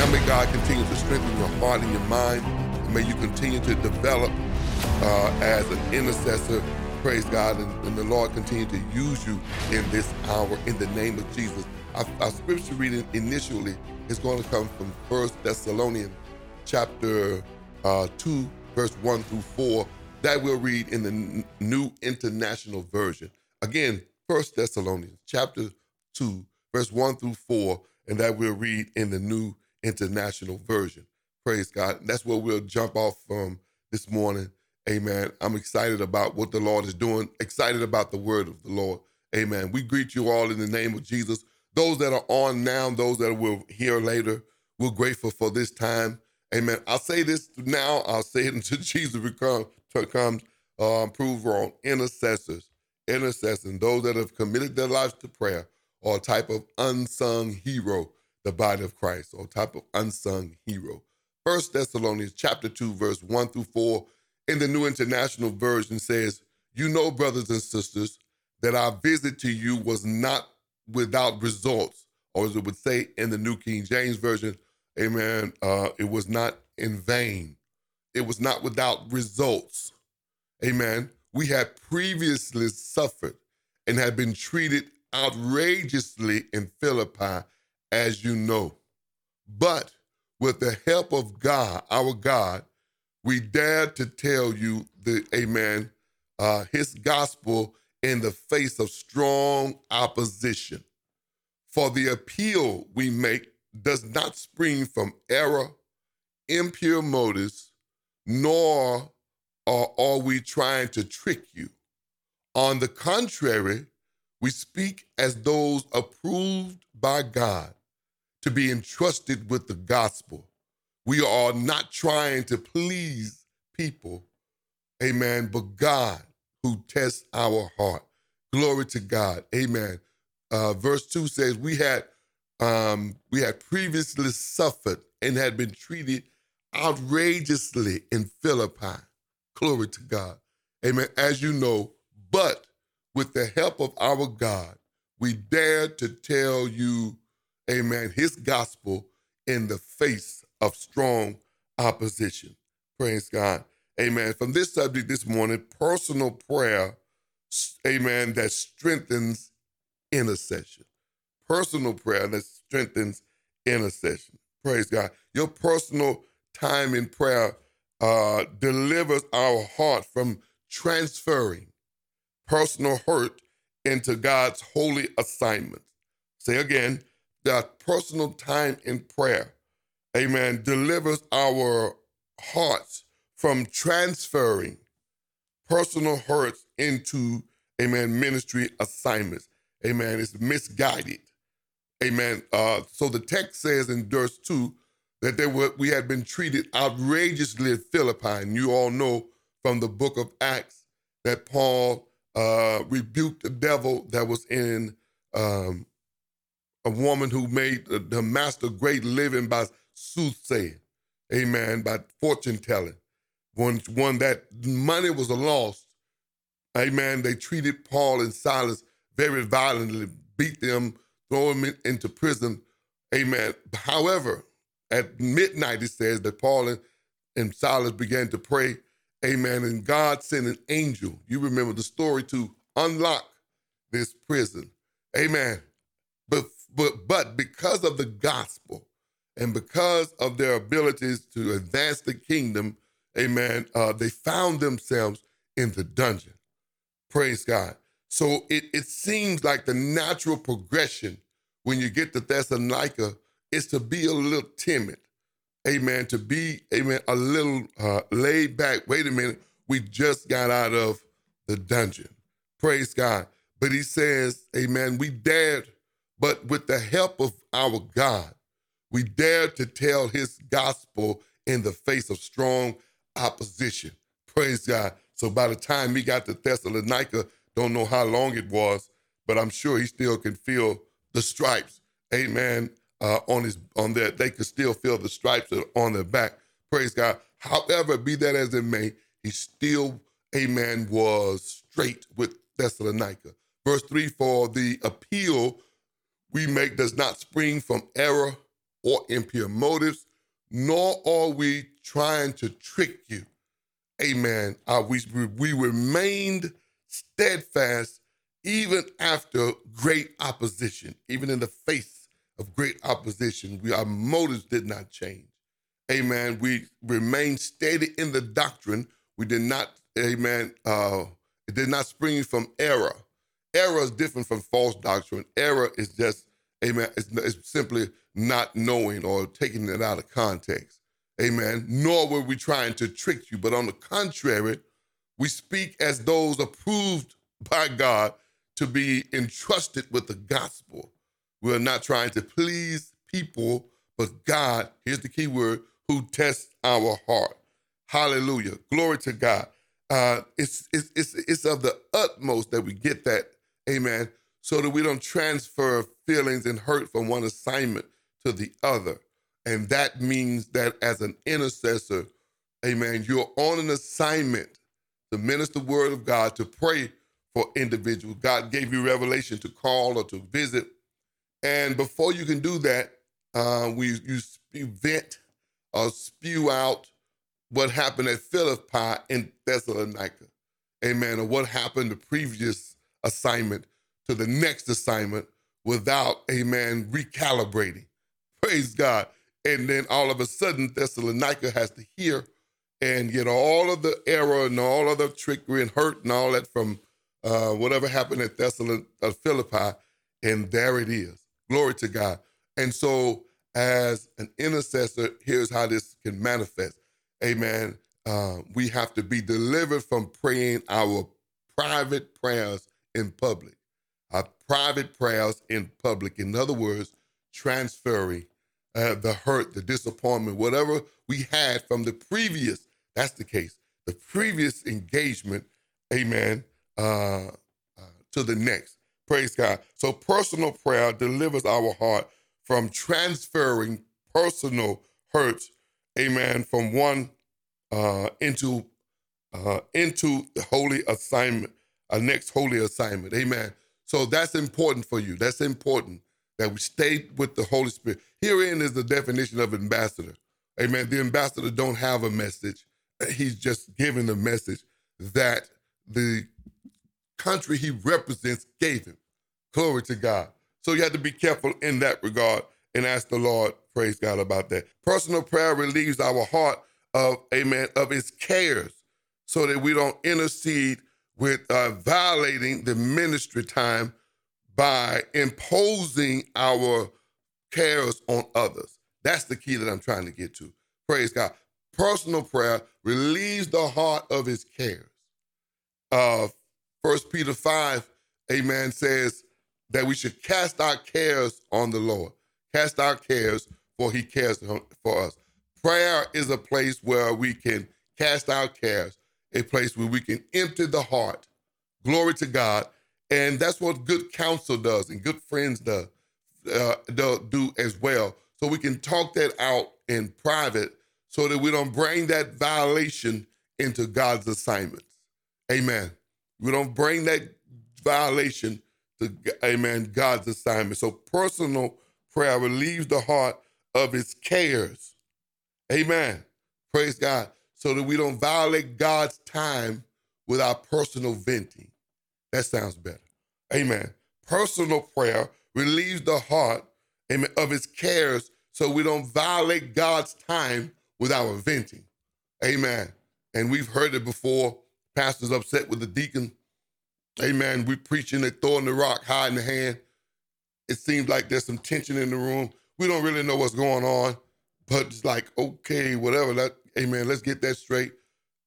now may God continue to strengthen your heart and your mind. And may you continue to develop uh, as an intercessor. Praise God. And, and, the Lord continue to use you in this hour in the name of Jesus. Our, our scripture reading initially is going to come from First Thessalonians chapter uh, 2, verse 1 through 4. That we'll read in the New International Version. Again, First Thessalonians chapter 2, verse 1 through 4, and that we'll read in the New International Version. Praise God. That's where we'll jump off from this morning. Amen. I'm excited about what the Lord is doing, excited about the word of the Lord. Amen. We greet you all in the name of Jesus. Those that are on now, those that will hear later, we're grateful for this time. Amen. I'll say this now, I'll say it until Jesus comes, comes uh, prove wrong. Intercessors, intercessors, those that have committed their lives to prayer, or a type of unsung hero, the body of Christ, or type of unsung hero. First Thessalonians chapter 2, verse 1 through 4 in the New International Version says, You know, brothers and sisters, that our visit to you was not without results, or as it would say in the New King James Version, amen, uh, it was not in vain. It was not without results. Amen. We had previously suffered and had been treated outrageously in Philippi, as you know. But with the help of God, our God, we dare to tell you the amen, uh, his gospel in the face of strong opposition. For the appeal we make does not spring from error, impure motives, nor are, are we trying to trick you. On the contrary, we speak as those approved by God to be entrusted with the gospel. We are not trying to please people, amen, but God who tests our heart. Glory to God, amen. Uh, verse 2 says, We had um, we had previously suffered and had been treated outrageously in Philippi. Glory to God. Amen. As you know, but with the help of our God, we dare to tell you, amen, his gospel in the face of strong opposition. Praise God. Amen. From this subject this morning, personal prayer, amen, that strengthens intercession. Personal prayer that strengthens intercession. Praise God. Your personal time in prayer uh, delivers our heart from transferring personal hurt into God's holy assignment. Say again, that personal time in prayer, amen, delivers our hearts from transferring personal hurts into, amen, ministry assignments. Amen. It's misguided. Amen. Uh, so the text says in verse 2 that they were we had been treated outrageously at Philippi. And you all know from the book of Acts that Paul uh, rebuked the devil that was in um, a woman who made the, the master great living by soothsaying, amen, by fortune telling. One, one that money was a lost, amen. They treated Paul and Silas very violently, beat them, throw them in, into prison, amen. However, at midnight, it says that Paul and, and Silas began to pray Amen. And God sent an angel. You remember the story to unlock this prison. Amen. But but but because of the gospel and because of their abilities to advance the kingdom, amen, uh, they found themselves in the dungeon. Praise God. So it, it seems like the natural progression when you get to Thessalonica is to be a little timid amen, to be, amen, a little uh, laid back. Wait a minute, we just got out of the dungeon. Praise God. But he says, amen, we dared, but with the help of our God, we dared to tell his gospel in the face of strong opposition. Praise God. So by the time he got to Thessalonica, don't know how long it was, but I'm sure he still can feel the stripes. Amen uh, on his on their they could still feel the stripes on their back. Praise God. However, be that as it may, he still, amen, was straight with Thessalonica. Verse 3 For the appeal we make does not spring from error, or impure motives, nor are we trying to trick you. Amen. Uh, we, we remained steadfast even after great opposition, even in the face of great opposition. We, our motives did not change. Amen. We remained steady in the doctrine. We did not, amen, uh, it did not spring from error. Error is different from false doctrine. Error is just, amen, it's, it's simply not knowing or taking it out of context. Amen. Nor were we trying to trick you, but on the contrary, we speak as those approved by God to be entrusted with the gospel. We're not trying to please people, but God, here's the key word, who tests our heart. Hallelujah. Glory to God. Uh, it's, it's, it's, it's of the utmost that we get that, amen, so that we don't transfer feelings and hurt from one assignment to the other. And that means that as an intercessor, amen, you're on an assignment to minister the word of God, to pray for individuals. God gave you revelation to call or to visit. And before you can do that, uh, we you vent or spew out what happened at Philippi in Thessalonica. Amen. Or what happened the previous assignment to the next assignment without, a man recalibrating. Praise God. And then all of a sudden, Thessalonica has to hear and get all of the error and all of the trickery and hurt and all that from uh, whatever happened at Thessalonica, uh, Philippi. And there it is. Glory to God. And so, as an intercessor, here's how this can manifest. Amen. Uh, we have to be delivered from praying our private prayers in public. Our private prayers in public. In other words, transferring uh, the hurt, the disappointment, whatever we had from the previous, that's the case, the previous engagement, amen, uh, uh, to the next. Praise God. So personal prayer delivers our heart from transferring personal hurts, amen, from one uh, into uh, into the holy assignment, a next holy assignment, amen. So that's important for you. That's important that we stay with the Holy Spirit. Herein is the definition of ambassador. Amen. The ambassador don't have a message. He's just giving the message that the country he represents gave him. Glory to God. So you have to be careful in that regard and ask the Lord, praise God, about that. Personal prayer relieves our heart of, amen, of his cares so that we don't intercede with uh, violating the ministry time by imposing our cares on others. That's the key that I'm trying to get to. Praise God. Personal prayer relieves the heart of his cares. Uh, First Peter 5, amen, says that we should cast our cares on the Lord. Cast our cares, for he cares for us. Prayer is a place where we can cast our cares, a place where we can empty the heart. Glory to God. And that's what good counsel does and good friends does, uh, do as well. So we can talk that out in private so that we don't bring that violation into God's assignments. Amen. We don't bring that violation to, amen, God's assignment. So personal prayer relieves the heart of its cares. Amen. Praise God. So that we don't violate God's time with our personal venting. That sounds better. Amen. Personal prayer relieves the heart amen, of its cares so we don't violate God's time with our venting. Amen. And we've heard it before. Pastors upset with the deacon. Amen. We're preaching, they throwing the rock high in the hand. It seems like there's some tension in the room. We don't really know what's going on, but it's like, okay, whatever. That, amen. Let's get that straight.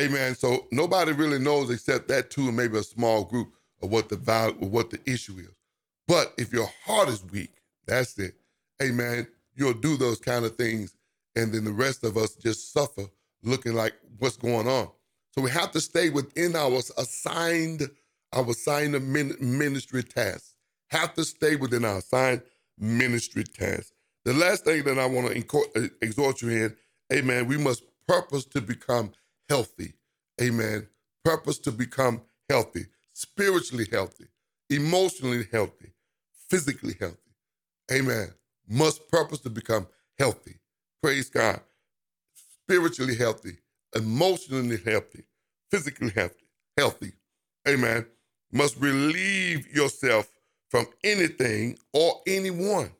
Amen. So nobody really knows except that two and maybe a small group of what the value, what the issue is. But if your heart is weak, that's it. Amen. You'll do those kind of things, and then the rest of us just suffer, looking like what's going on. So we have to stay within our assigned, our assigned ministry tasks. Have to stay within our assigned ministry tasks. The last thing that I want to uh, exhort you in, Amen. We must purpose to become healthy. Amen. Purpose to become healthy, spiritually healthy, emotionally healthy, physically healthy. Amen. Must purpose to become healthy. Praise God. Spiritually healthy, emotionally healthy, physically healthy, healthy. Amen. Must relieve yourself from anything or anyone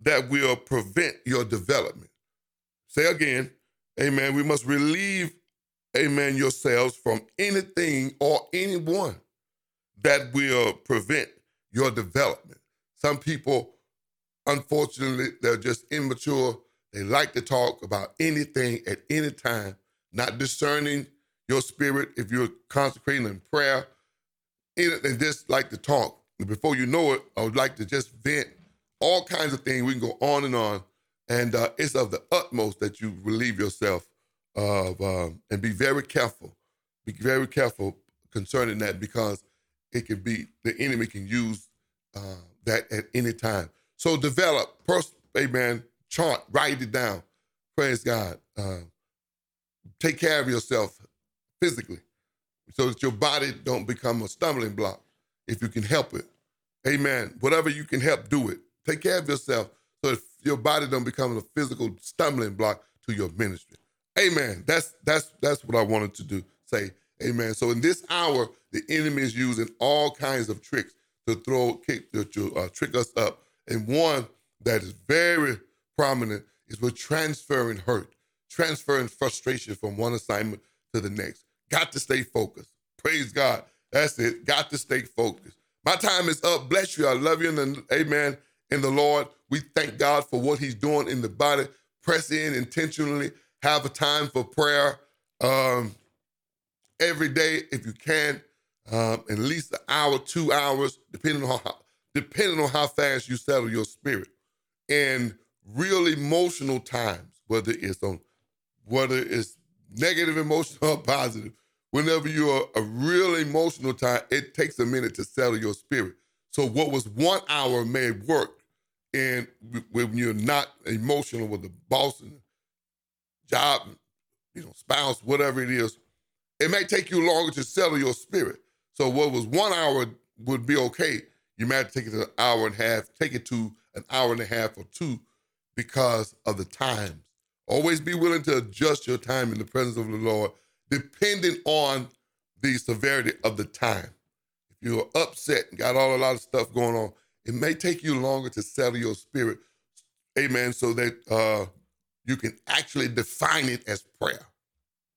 that will prevent your development. Say again, amen. We must relieve, amen, yourselves from anything or anyone that will prevent your development. Some people, unfortunately, they're just immature. They like to talk about anything at any time, not discerning your spirit if you're consecrating in prayer. And just like to talk. Before you know it, I would like to just vent all kinds of things. We can go on and on. And uh, it's of the utmost that you relieve yourself of um, and be very careful. Be very careful concerning that because it can be the enemy can use uh, that at any time. So develop, first, amen, chart, write it down. Praise God. Uh, take care of yourself physically so that your body don't become a stumbling block if you can help it. Amen. Whatever you can help, do it. Take care of yourself so that your body don't become a physical stumbling block to your ministry. Amen. That's that's that's what I wanted to do. Say amen. So in this hour, the enemy is using all kinds of tricks to throw kick to, uh, trick us up. And one that is very prominent is with transferring hurt, transferring frustration from one assignment to the next. Got to stay focused. Praise God. That's it. Got to stay focused. My time is up. Bless you. I love you. And amen. In the Lord, we thank God for what He's doing in the body. Press in intentionally. Have a time for prayer um, every day if you can. Um, at least an hour, two hours, depending on how depending on how fast you settle your spirit. And real emotional times, whether it's on whether it's negative emotion or positive, whenever you're a real emotional time, it takes a minute to settle your spirit. So what was one hour may work, and when you're not emotional with the boss and job, you know, spouse, whatever it is, it may take you longer to settle your spirit. So what was one hour would be okay. You might take it to an hour and a half, take it to an hour and a half or two because of the times. Always be willing to adjust your time in the presence of the Lord, depending on the severity of the time. If you're upset and got all a lot of stuff going on, it may take you longer to settle your spirit. Amen. So that uh, you can actually define it as prayer.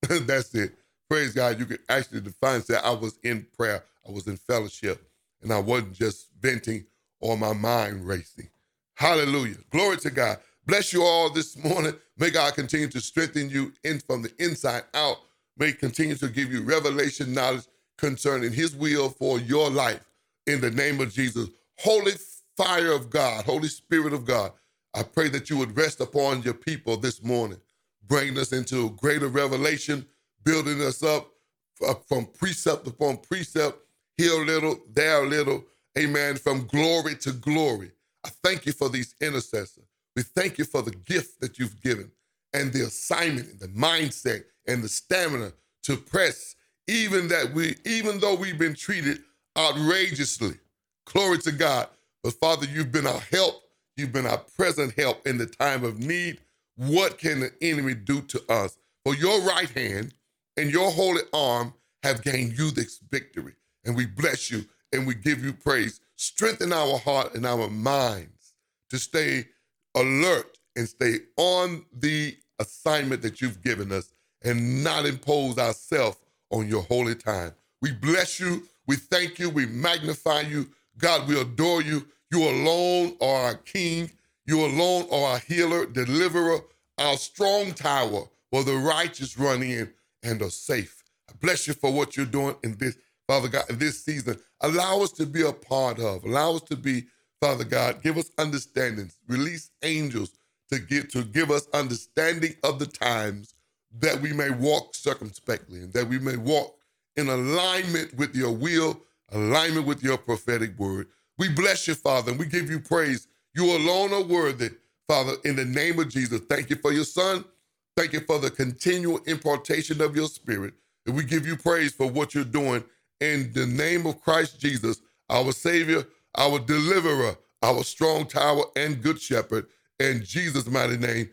That's it. Praise God. You can actually define that I was in prayer, I was in fellowship, and I wasn't just venting or my mind racing. Hallelujah. Glory to God. Bless you all this morning. May God continue to strengthen you in from the inside out. May continue to give you revelation knowledge concerning his will for your life in the name of Jesus. Holy fire of God, Holy Spirit of God, I pray that you would rest upon your people this morning, bringing us into greater revelation, building us up uh, from precept upon precept, here a little, there a little, amen, from glory to glory. I thank you for these intercessors. We thank you for the gift that you've given and the assignment and the mindset and the stamina to press, even that we, even though we've been treated outrageously. Glory to God. But Father, you've been our help. You've been our present help in the time of need. What can the enemy do to us? For your right hand and your holy arm have gained you this victory. And we bless you and we give you praise. Strengthen our heart and our minds to stay alert and stay on the assignment that you've given us and not impose ourselves on your holy time. We bless you. We thank you. We magnify you. God, we adore you. You alone are our King. You alone are our healer, deliverer, our strong tower where the righteous run in and are safe. I bless you for what you're doing in this, Father God, in this season. Allow us to be a part of. Allow us to be, Father God, give us understanding. Release angels to give to give us understanding of the times that we may walk circumspectly and that we may walk in alignment with your will, alignment with your prophetic word. We bless you, Father, and we give you praise. You alone are worthy, Father, in the name of Jesus. Thank you for your son. Thank you for the continual impartation of your spirit. And we give you praise for what you're doing in the name of Christ Jesus, our Savior, our deliverer, our strong tower and good shepherd. In Jesus' mighty name,